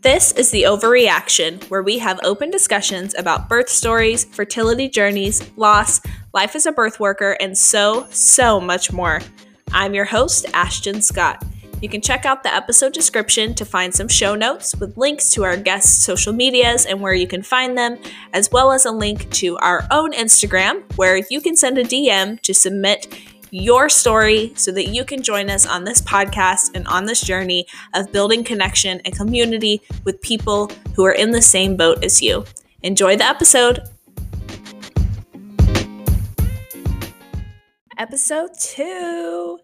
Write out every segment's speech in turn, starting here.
This is the Ovary Action, where we have open discussions about birth stories, fertility journeys, loss, life as a birth worker, and so, so much more. I'm your host, Ashton Scott. You can check out the episode description to find some show notes with links to our guests' social medias and where you can find them, as well as a link to our own Instagram where you can send a DM to submit your story so that you can join us on this podcast and on this journey of building connection and community with people who are in the same boat as you. Enjoy the episode. Episode two.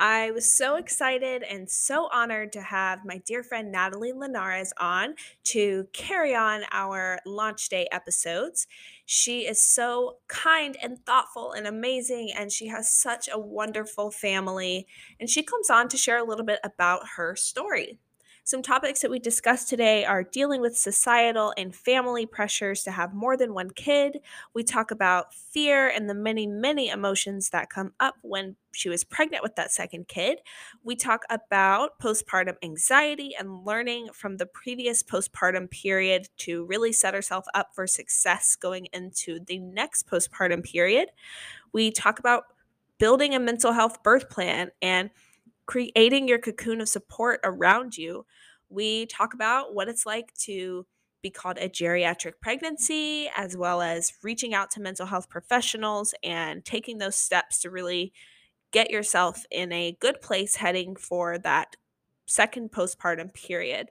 I was so excited and so honored to have my dear friend Natalie Linares on to carry on our launch day episodes. She is so kind and thoughtful and amazing, and she has such a wonderful family. And she comes on to share a little bit about her story. Some topics that we discussed today are dealing with societal and family pressures to have more than one kid. We talk about fear and the many, many emotions that come up when she was pregnant with that second kid. We talk about postpartum anxiety and learning from the previous postpartum period to really set herself up for success going into the next postpartum period. We talk about building a mental health birth plan and creating your cocoon of support around you. We talk about what it's like to be called a geriatric pregnancy, as well as reaching out to mental health professionals and taking those steps to really get yourself in a good place heading for that second postpartum period.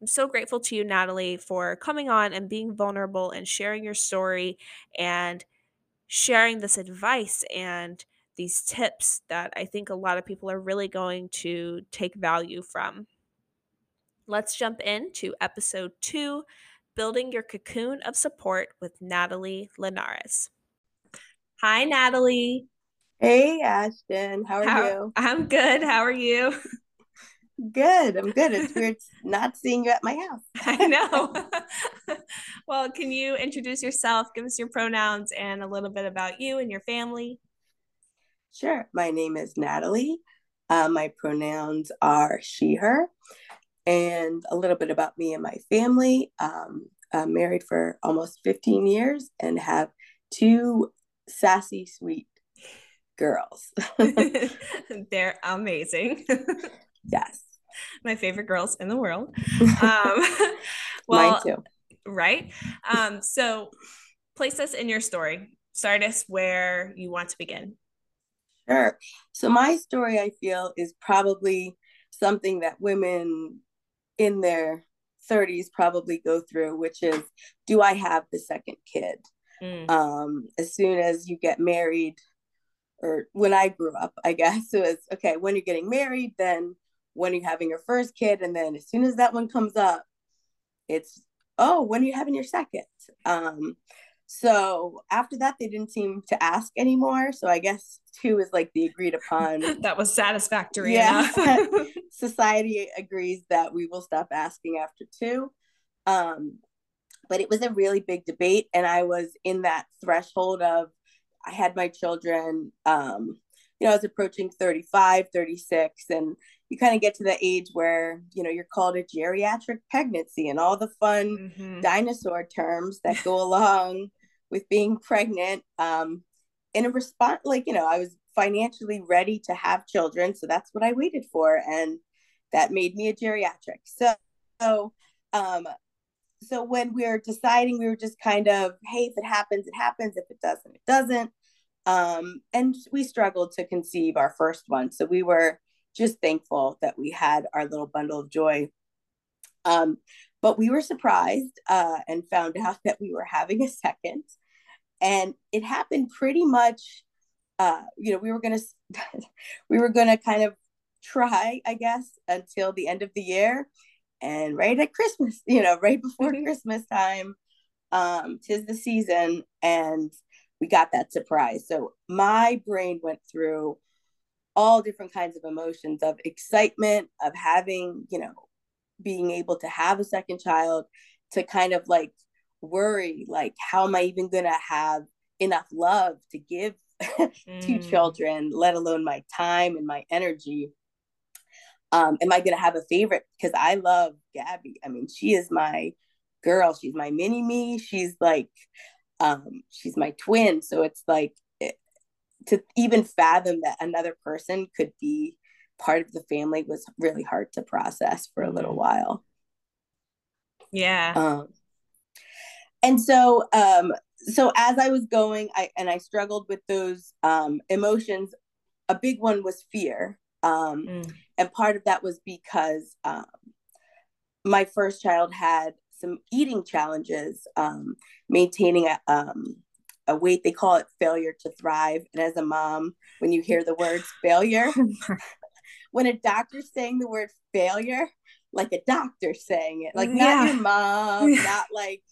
I'm so grateful to you, Natalie, for coming on and being vulnerable and sharing your story and sharing this advice and these tips that I think a lot of people are really going to take value from. Let's jump into episode two Building Your Cocoon of Support with Natalie Linares. Hi, Natalie. Hey, Ashton. How are How, you? I'm good. How are you? Good. I'm good. It's weird not seeing you at my house. I know. well, can you introduce yourself, give us your pronouns, and a little bit about you and your family? Sure. My name is Natalie. Uh, my pronouns are she, her. And a little bit about me and my family. Um, I'm married for almost 15 years and have two sassy, sweet girls. They're amazing. yes. My favorite girls in the world. Um, well, Mine too. Right. Um, so, place us in your story. Start us where you want to begin. Sure. So my story, I feel, is probably something that women in their 30s probably go through, which is, do I have the second kid? Mm. Um, as soon as you get married, or when I grew up, I guess it was okay. When you're getting married, then when you're having your first kid, and then as soon as that one comes up, it's oh, when are you having your second? Um, so after that, they didn't seem to ask anymore. So I guess two is like the agreed upon. that was satisfactory. Yeah. Society agrees that we will stop asking after two. Um, but it was a really big debate. And I was in that threshold of, I had my children, um, you know, I was approaching 35, 36, and you kind of get to the age where, you know, you're called a geriatric pregnancy and all the fun mm-hmm. dinosaur terms that go along with being pregnant um, in a response like you know i was financially ready to have children so that's what i waited for and that made me a geriatric. So, so um so when we were deciding we were just kind of hey if it happens it happens. If it doesn't it doesn't. Um and we struggled to conceive our first one so we were just thankful that we had our little bundle of joy. Um but we were surprised uh, and found out that we were having a second and it happened pretty much uh, you know we were gonna we were gonna kind of try i guess until the end of the year and right at christmas you know right before mm-hmm. christmas time um tis the season and we got that surprise so my brain went through all different kinds of emotions of excitement of having you know being able to have a second child to kind of like worry like how am i even going to have enough love to give mm. to children let alone my time and my energy Um, am I going to have a favorite? Because I love Gabby. I mean, she is my girl. She's my mini me. She's like, um, she's my twin. So it's like it, to even fathom that another person could be part of the family was really hard to process for a little mm-hmm. while. Yeah. Um, and so, um, so as I was going, I and I struggled with those um, emotions. A big one was fear, um, mm. and part of that was because um, my first child had some eating challenges, um, maintaining a, um, a weight. They call it failure to thrive. And as a mom, when you hear the words failure, when a doctor's saying the word failure, like a doctor saying it, like yeah. not your mom, not like,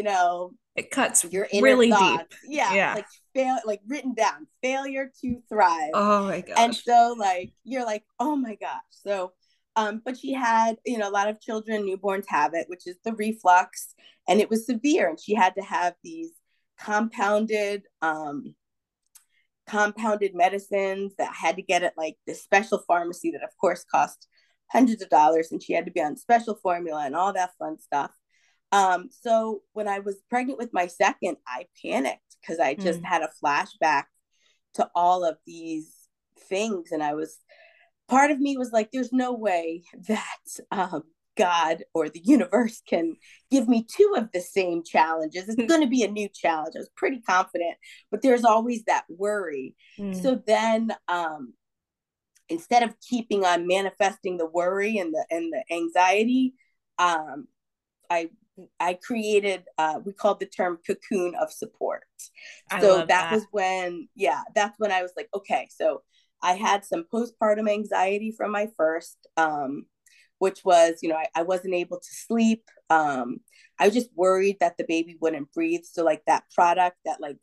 you know, it cuts your really thoughts. deep. Yeah, yeah. Like fail like written down, failure to thrive. Oh my gosh. And so like you're like, oh my gosh. So um, but she had, you know, a lot of children newborns have it, which is the reflux, and it was severe, and she had to have these compounded um, compounded medicines that had to get at like this special pharmacy that of course cost hundreds of dollars and she had to be on special formula and all that fun stuff um, so when i was pregnant with my second i panicked because i just mm. had a flashback to all of these things and i was part of me was like there's no way that um, God or the universe can give me two of the same challenges. It's going to be a new challenge. I was pretty confident, but there's always that worry. Mm. So then, um, instead of keeping on manifesting the worry and the and the anxiety, um, I I created uh, we called the term cocoon of support. So that, that was when yeah, that's when I was like, okay, so I had some postpartum anxiety from my first. Um, which was, you know, I, I wasn't able to sleep. Um, I was just worried that the baby wouldn't breathe. So like that product that like,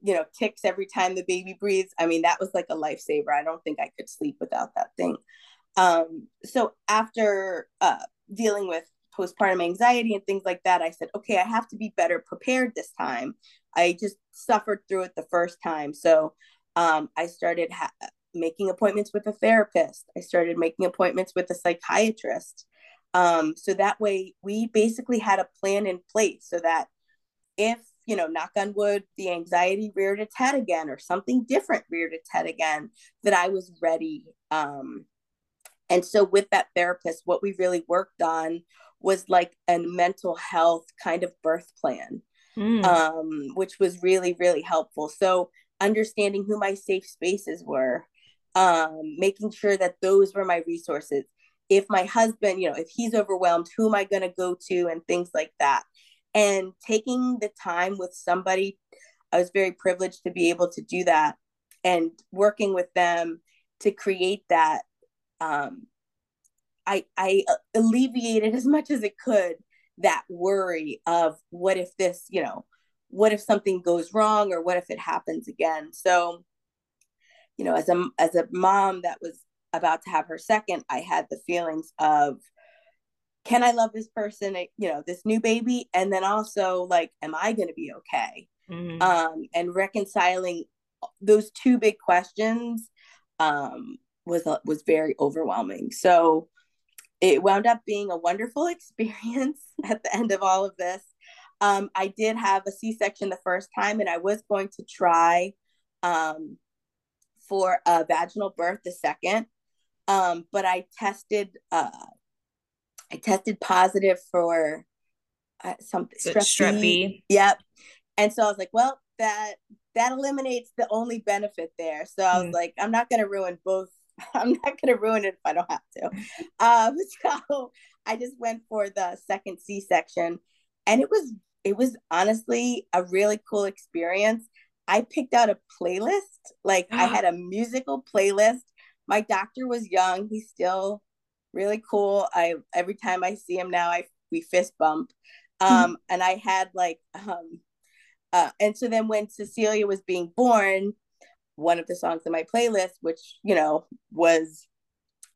you know, ticks every time the baby breathes. I mean, that was like a lifesaver. I don't think I could sleep without that thing. Um, so after uh, dealing with postpartum anxiety and things like that, I said, okay, I have to be better prepared this time. I just suffered through it the first time. So um, I started ha- making appointments with a therapist. I started making appointments with a psychiatrist. Um, so that way, we basically had a plan in place so that if, you know, knock on wood, the anxiety reared its head again or something different reared its head again, that I was ready. Um, and so, with that therapist, what we really worked on was like a mental health kind of birth plan, mm. um, which was really, really helpful. So, understanding who my safe spaces were, um, making sure that those were my resources. If my husband, you know, if he's overwhelmed, who am I going to go to and things like that. And taking the time with somebody, I was very privileged to be able to do that and working with them to create that. Um, I, I alleviated as much as it could that worry of what if this, you know, what if something goes wrong or what if it happens again. So you know, as a as a mom that was about to have her second, I had the feelings of can I love this person, you know, this new baby, and then also like, am I going to be okay? Mm-hmm. Um, and reconciling those two big questions um, was uh, was very overwhelming. So it wound up being a wonderful experience at the end of all of this. Um, I did have a C section the first time, and I was going to try um, for a vaginal birth the second. Um, but I tested uh, I tested positive for uh, something strep, strep B. Yep. And so I was like, well, that that eliminates the only benefit there. So I was mm. like, I'm not gonna ruin both. I'm not gonna ruin it if I don't have to. Um, so I just went for the second C section, and it was it was honestly a really cool experience. I picked out a playlist. Like I had a musical playlist. My doctor was young. He's still really cool. I every time I see him now, I we fist bump. Um, mm-hmm. and I had like um, uh, and so then when Cecilia was being born, one of the songs in my playlist, which you know was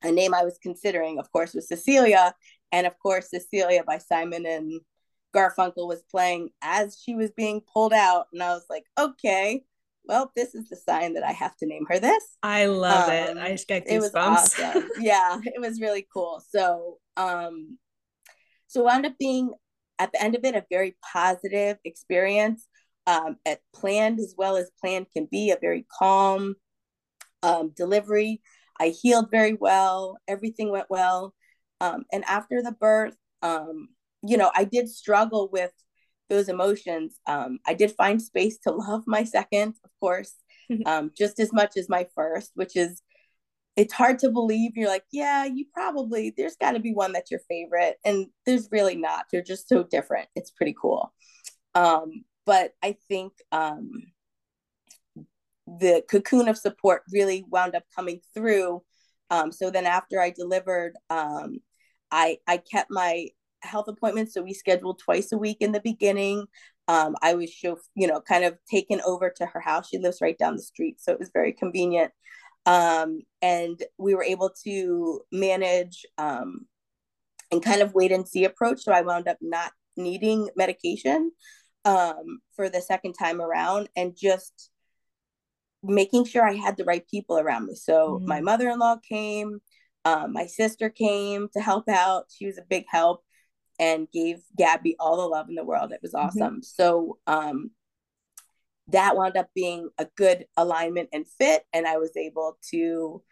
a name I was considering, of course, was Cecilia, and of course Cecilia by Simon and Garfunkel was playing as she was being pulled out, and I was like, okay, well, this is the sign that I have to name her this. I love um, it. I just got goosebumps. It was awesome. yeah, it was really cool. So, um, so wound up being at the end of it a very positive experience. Um, at planned as well as planned can be a very calm um, delivery. I healed very well. Everything went well. Um, and after the birth, um, you know, I did struggle with those emotions. Um, I did find space to love my second, of course, um, just as much as my first, which is, it's hard to believe. You're like, yeah, you probably, there's got to be one that's your favorite. And there's really not. They're just so different. It's pretty cool. Um, but I think um, the cocoon of support really wound up coming through. Um, so then after I delivered, um, I I kept my health appointments. So we scheduled twice a week in the beginning. Um, I was show, you know, kind of taken over to her house. She lives right down the street, so it was very convenient. Um, and we were able to manage um, and kind of wait and see approach. So I wound up not needing medication um, for the second time around, and just making sure I had the right people around me. So mm-hmm. my mother in law came, um, my sister came to help out. She was a big help and gave Gabby all the love in the world. It was mm-hmm. awesome. Mm-hmm. So um, that wound up being a good alignment and fit. And I was able to,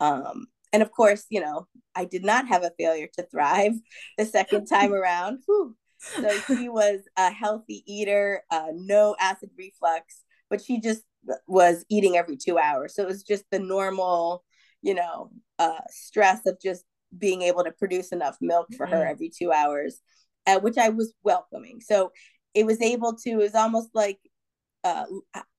um, and of course, you know, I did not have a failure to thrive the second time around. Whew. So she was a healthy eater, uh, no acid reflux, but she just was eating every two hours. So it was just the normal, you know, uh, stress of just being able to produce enough milk for mm-hmm. her every two hours, uh, which I was welcoming. So it was able to, it was almost like, uh,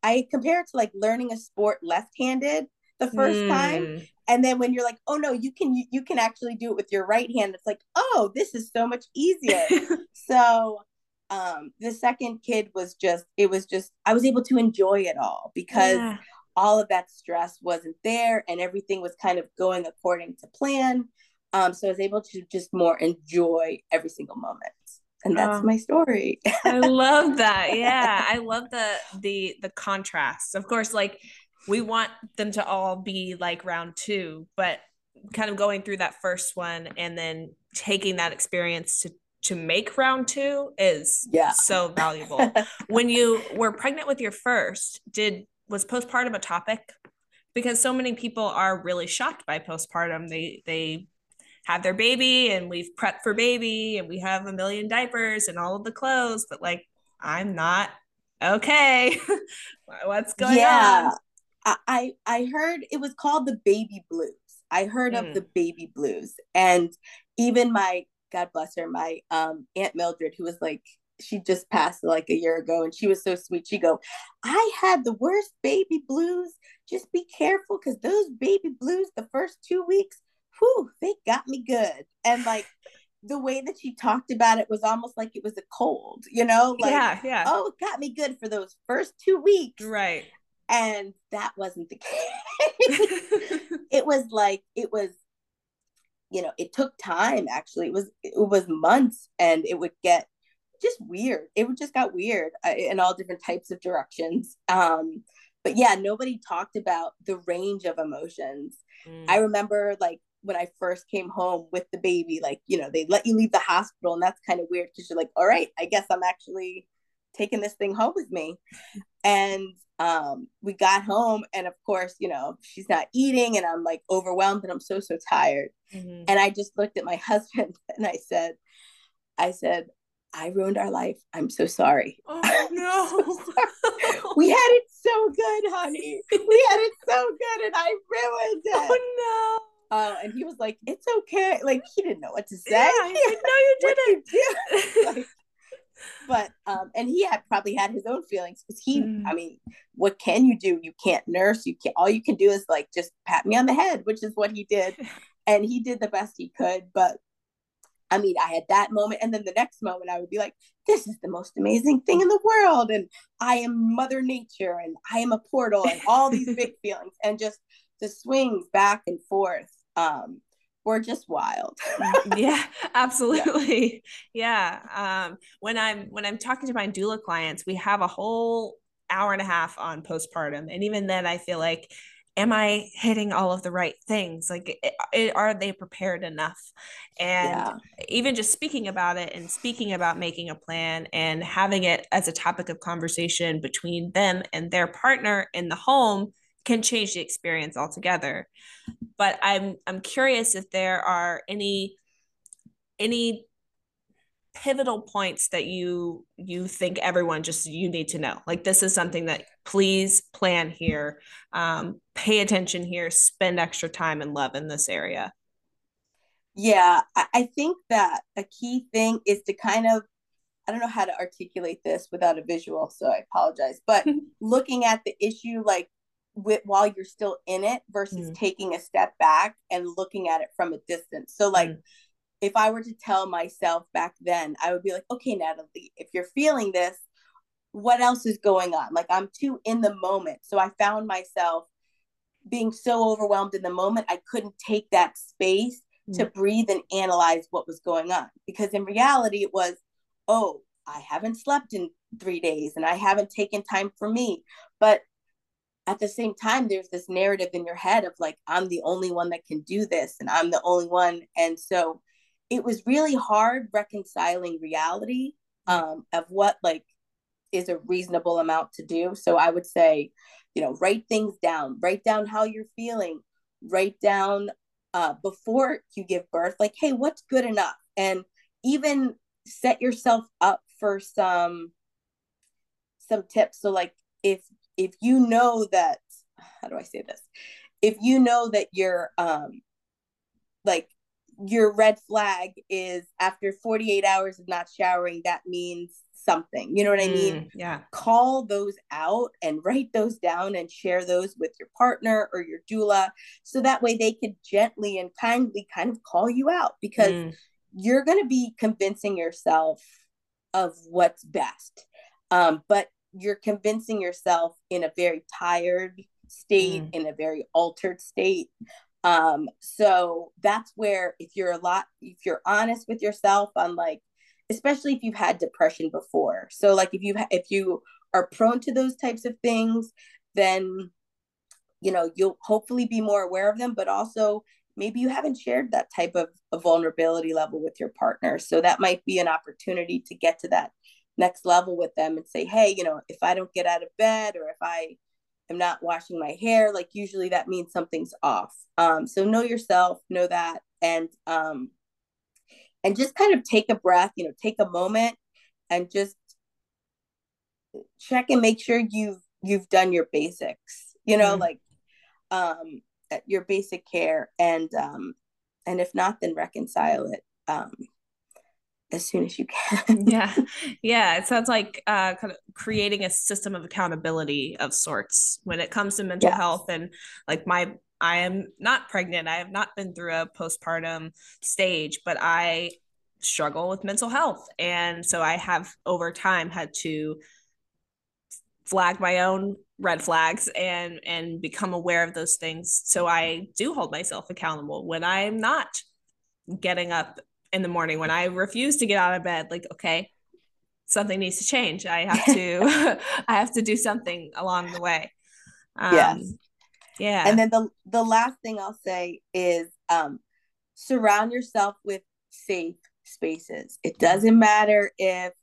I compare it to like learning a sport left-handed the first mm. time and then when you're like oh no you can you, you can actually do it with your right hand it's like oh this is so much easier. So um the second kid was just it was just i was able to enjoy it all because yeah. all of that stress wasn't there and everything was kind of going according to plan. Um so i was able to just more enjoy every single moment. And that's oh, my story. I love that. Yeah i love the the the contrast. Of course like we want them to all be like round two but kind of going through that first one and then taking that experience to to make round two is yeah so valuable. when you were pregnant with your first, did was postpartum a topic? Because so many people are really shocked by postpartum. They they have their baby and we've prepped for baby and we have a million diapers and all of the clothes, but like I'm not okay. What's going yeah. on? I I heard it was called the baby blues. I heard mm. of the baby blues and even my God bless her, my um Aunt Mildred, who was like she just passed like a year ago and she was so sweet. She go, I had the worst baby blues. Just be careful because those baby blues the first two weeks, whew, they got me good. And like the way that she talked about it was almost like it was a cold, you know? Like, yeah, yeah. Oh, it got me good for those first two weeks. Right. And that wasn't the case. it was like it was you know it took time actually it was it was months and it would get just weird it would just got weird uh, in all different types of directions um but yeah nobody talked about the range of emotions mm. i remember like when i first came home with the baby like you know they let you leave the hospital and that's kind of weird because you're like all right i guess i'm actually taking this thing home with me and um, we got home and of course you know she's not eating and i'm like overwhelmed and i'm so so tired mm-hmm. and i just looked at my husband and i said i said i ruined our life i'm so sorry oh no so we had it so good honey we had it so good and i ruined it oh no uh, and he was like, "It's okay." Like he didn't know what to say. Yeah, he said, "No, you didn't." You and he had probably had his own feelings because he mm. i mean what can you do you can't nurse you can't. all you can do is like just pat me on the head which is what he did and he did the best he could but i mean i had that moment and then the next moment i would be like this is the most amazing thing in the world and i am mother nature and i am a portal and all these big feelings and just the swings back and forth um were just wild. yeah, absolutely. Yeah. yeah. Um, when I'm when I'm talking to my doula clients, we have a whole hour and a half on postpartum. And even then, I feel like, am I hitting all of the right things? Like, it, it, are they prepared enough? And yeah. even just speaking about it and speaking about making a plan and having it as a topic of conversation between them and their partner in the home can change the experience altogether. But I'm I'm curious if there are any any pivotal points that you you think everyone just you need to know like this is something that please plan here um, pay attention here spend extra time and love in this area yeah i think that a key thing is to kind of i don't know how to articulate this without a visual so i apologize but looking at the issue like with while you're still in it versus mm. taking a step back and looking at it from a distance so like mm if I were to tell myself back then, I would be like, okay, Natalie, if you're feeling this, what else is going on? Like I'm too in the moment. So I found myself being so overwhelmed in the moment, I couldn't take that space mm. to breathe and analyze what was going on. Because in reality, it was, oh, I haven't slept in three days and I haven't taken time for me. But at the same time, there's this narrative in your head of like, I'm the only one that can do this and I'm the only one. And so it was really hard reconciling reality um, of what like is a reasonable amount to do. So I would say, you know, write things down, write down how you're feeling, write down uh, before you give birth, like, hey, what's good enough? And even set yourself up for some some tips. So like if if you know that how do I say this? If you know that you're um like your red flag is after 48 hours of not showering, that means something. You know what I mean? Mm, yeah. Call those out and write those down and share those with your partner or your doula so that way they could gently and kindly kind of call you out because mm. you're going to be convincing yourself of what's best. Um, but you're convincing yourself in a very tired state, mm. in a very altered state. Um, so that's where if you're a lot, if you're honest with yourself on like, especially if you've had depression before. So like if you if you are prone to those types of things, then you know you'll hopefully be more aware of them, but also maybe you haven't shared that type of a vulnerability level with your partner. So that might be an opportunity to get to that next level with them and say, hey, you know, if I don't get out of bed or if I am not washing my hair, like usually that means something's off. Um, so know yourself, know that, and um, and just kind of take a breath. You know, take a moment and just check and make sure you've you've done your basics. You know, mm-hmm. like um, your basic care, and um, and if not, then reconcile it. Um, as soon as you can. yeah. Yeah. It sounds like uh, kind of creating a system of accountability of sorts when it comes to mental yes. health. And like my, I am not pregnant. I have not been through a postpartum stage, but I struggle with mental health. And so I have over time had to flag my own red flags and and become aware of those things so i do hold myself accountable when i'm not getting up in the morning when I refuse to get out of bed, like, okay, something needs to change. I have to I have to do something along the way. Um, yes. Yeah. And then the the last thing I'll say is um, surround yourself with safe spaces. It doesn't matter if,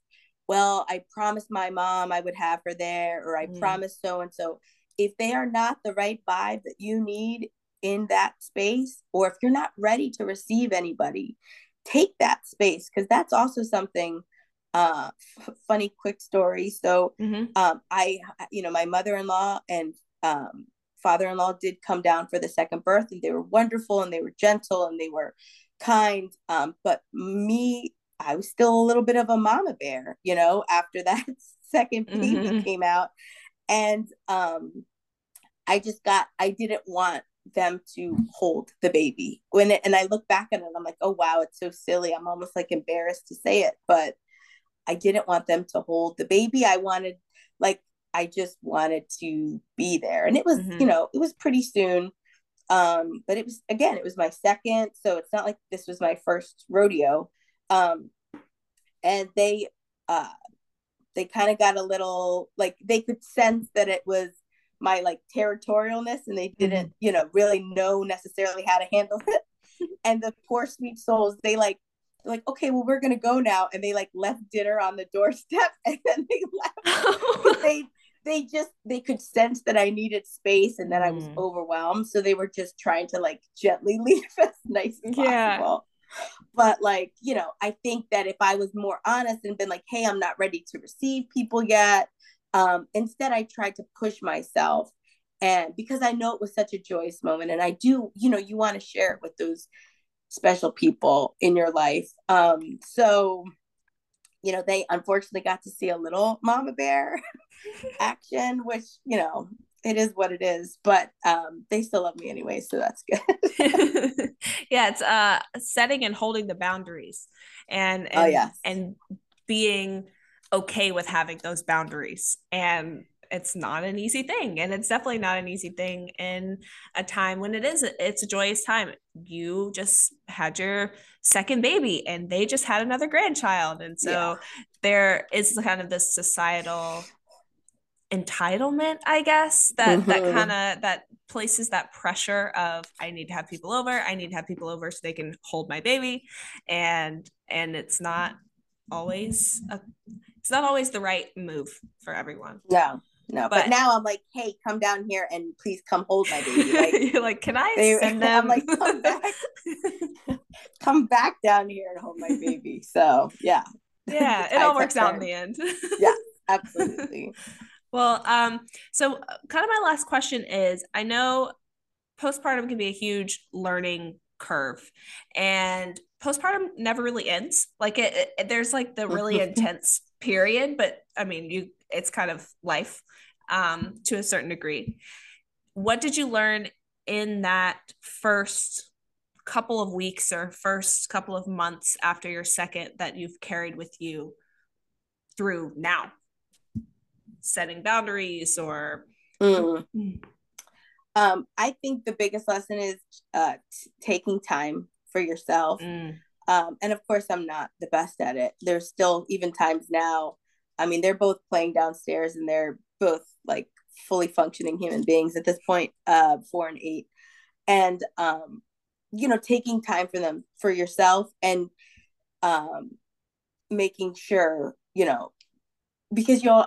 well, I promised my mom I would have her there, or I mm. promised so and so. If they are not the right vibe that you need in that space, or if you're not ready to receive anybody, take that space because that's also something uh f- funny quick story so mm-hmm. um i you know my mother-in-law and um father-in-law did come down for the second birth and they were wonderful and they were gentle and they were kind um but me i was still a little bit of a mama bear you know after that second baby mm-hmm. came out and um i just got i didn't want them to hold the baby. When it, and I look back at it I'm like oh wow it's so silly. I'm almost like embarrassed to say it but I didn't want them to hold the baby. I wanted like I just wanted to be there. And it was mm-hmm. you know it was pretty soon. Um but it was again it was my second so it's not like this was my first rodeo. Um and they uh they kind of got a little like they could sense that it was my like territorialness and they didn't mm-hmm. you know really know necessarily how to handle it and the poor sweet souls they like like okay well we're gonna go now and they like left dinner on the doorstep and then they left they they just they could sense that i needed space and that i was mm. overwhelmed so they were just trying to like gently leave as nice as yeah. possible but like you know i think that if i was more honest and been like hey i'm not ready to receive people yet um instead i tried to push myself and because i know it was such a joyous moment and i do you know you want to share it with those special people in your life. Um so you know they unfortunately got to see a little mama bear action which you know it is what it is but um they still love me anyway so that's good. Yeah it's uh setting and holding the boundaries and, and oh yeah and being okay with having those boundaries and it's not an easy thing and it's definitely not an easy thing in a time when it is it's a joyous time you just had your second baby and they just had another grandchild and so yeah. there is kind of this societal entitlement i guess that mm-hmm. that kind of that places that pressure of i need to have people over i need to have people over so they can hold my baby and and it's not always a, it's not always the right move for everyone. No no but, but, now i'm like hey come down here and please come hold my baby like, you're like can i they, send them I'm like come back. Come back down here and hold my baby. So yeah. Yeah it all works out in the end. Yeah absolutely. Well, um, so uh, kind of my last question is I know postpartum can be a huge learning curve and postpartum never really ends. Like it, it there's like the really intense period, but I mean, you it's kind of life um to a certain degree. What did you learn in that first couple of weeks or first couple of months after your second that you've carried with you through now? setting boundaries or mm. um, i think the biggest lesson is uh, t- taking time for yourself mm. Um, and of course i'm not the best at it there's still even times now i mean they're both playing downstairs and they're both like fully functioning human beings at this point uh, four and eight and um, you know taking time for them for yourself and um, making sure you know because you'll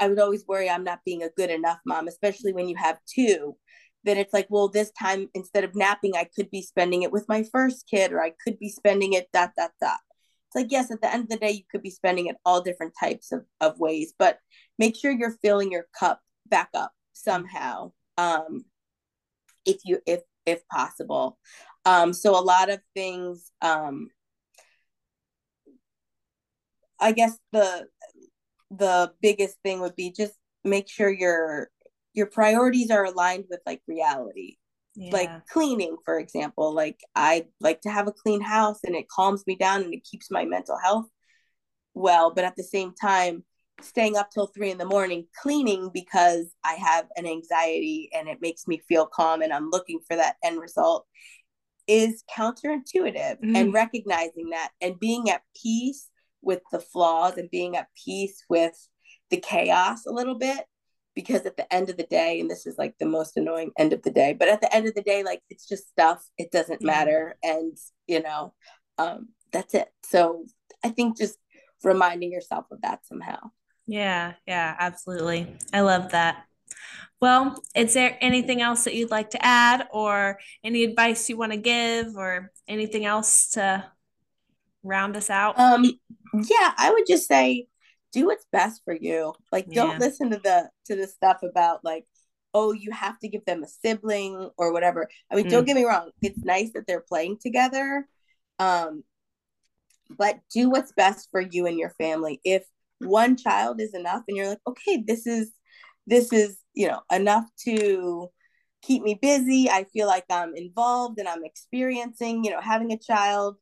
I would always worry I'm not being a good enough mom, especially when you have two. Then it's like, well, this time instead of napping, I could be spending it with my first kid, or I could be spending it dot dot dot. It's like, yes, at the end of the day, you could be spending it all different types of, of ways, but make sure you're filling your cup back up somehow. Um, if you if if possible. Um, so a lot of things um I guess the the biggest thing would be just make sure your your priorities are aligned with like reality yeah. like cleaning for example like i like to have a clean house and it calms me down and it keeps my mental health well but at the same time staying up till three in the morning cleaning because i have an anxiety and it makes me feel calm and i'm looking for that end result is counterintuitive mm-hmm. and recognizing that and being at peace with the flaws and being at peace with the chaos a little bit because at the end of the day and this is like the most annoying end of the day but at the end of the day like it's just stuff. It doesn't matter. And you know um that's it. So i think just reminding yourself of that somehow. Yeah yeah absolutely. I love that. Well is there anything else that you'd like to add or any advice you want to give or anything else to round us out? Um, yeah, I would just say do what's best for you. Like, don't listen to the to the stuff about like, oh, you have to give them a sibling or whatever. I mean, mm. don't get me wrong; it's nice that they're playing together, um, but do what's best for you and your family. If one child is enough, and you're like, okay, this is this is you know enough to keep me busy. I feel like I'm involved and I'm experiencing, you know, having a child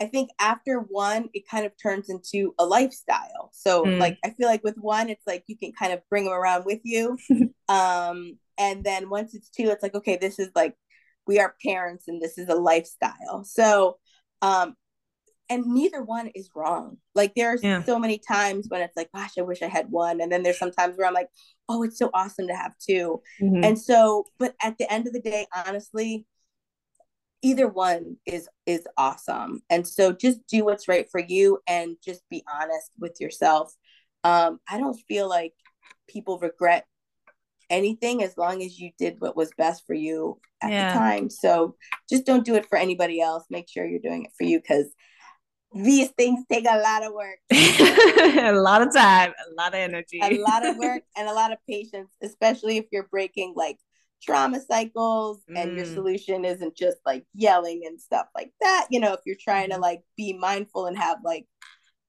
I think after one, it kind of turns into a lifestyle. So mm. like I feel like with one, it's like you can kind of bring them around with you. um, and then once it's two, it's like, okay, this is like we are parents and this is a lifestyle. So um and neither one is wrong. Like there's yeah. so many times when it's like, gosh, I wish I had one. And then there's sometimes where I'm like, oh, it's so awesome to have 2 mm-hmm. And so, but at the end of the day, honestly, either one is is awesome. And so just do what's right for you and just be honest with yourself. Um, I don't feel like people regret anything as long as you did what was best for you at yeah. the time. So just don't do it for anybody else. Make sure you're doing it for you because these things take a lot of work a lot of time a lot of energy a lot of work and a lot of patience especially if you're breaking like trauma cycles mm. and your mm. solution isn't just like yelling and stuff like that you know if you're trying to mm-hmm. like be mindful and have like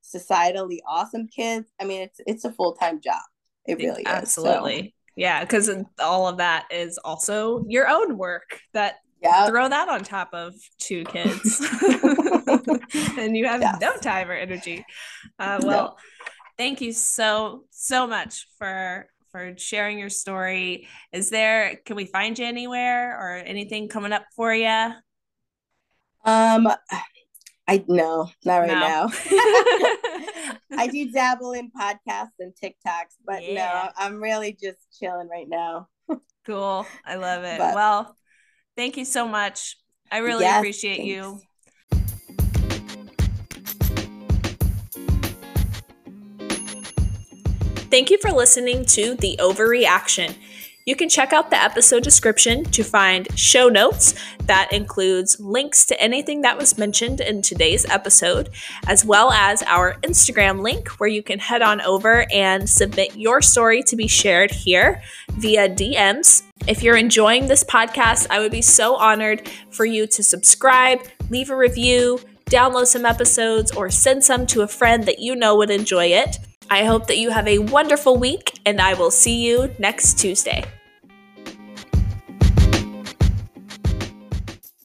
societally awesome kids i mean it's it's a full-time job it really absolutely is, so. yeah because all of that is also your own work that yeah throw that on top of two kids and you have yes. no time or energy uh, well no. thank you so so much for for sharing your story is there can we find you anywhere or anything coming up for you um i no not right no. now i do dabble in podcasts and tiktoks but yeah. no i'm really just chilling right now cool i love it but, well Thank you so much. I really yes, appreciate thanks. you. Thank you for listening to The Ovary Action. You can check out the episode description to find show notes that includes links to anything that was mentioned in today's episode, as well as our Instagram link where you can head on over and submit your story to be shared here via DMs. If you're enjoying this podcast, I would be so honored for you to subscribe, leave a review, download some episodes, or send some to a friend that you know would enjoy it. I hope that you have a wonderful week, and I will see you next Tuesday.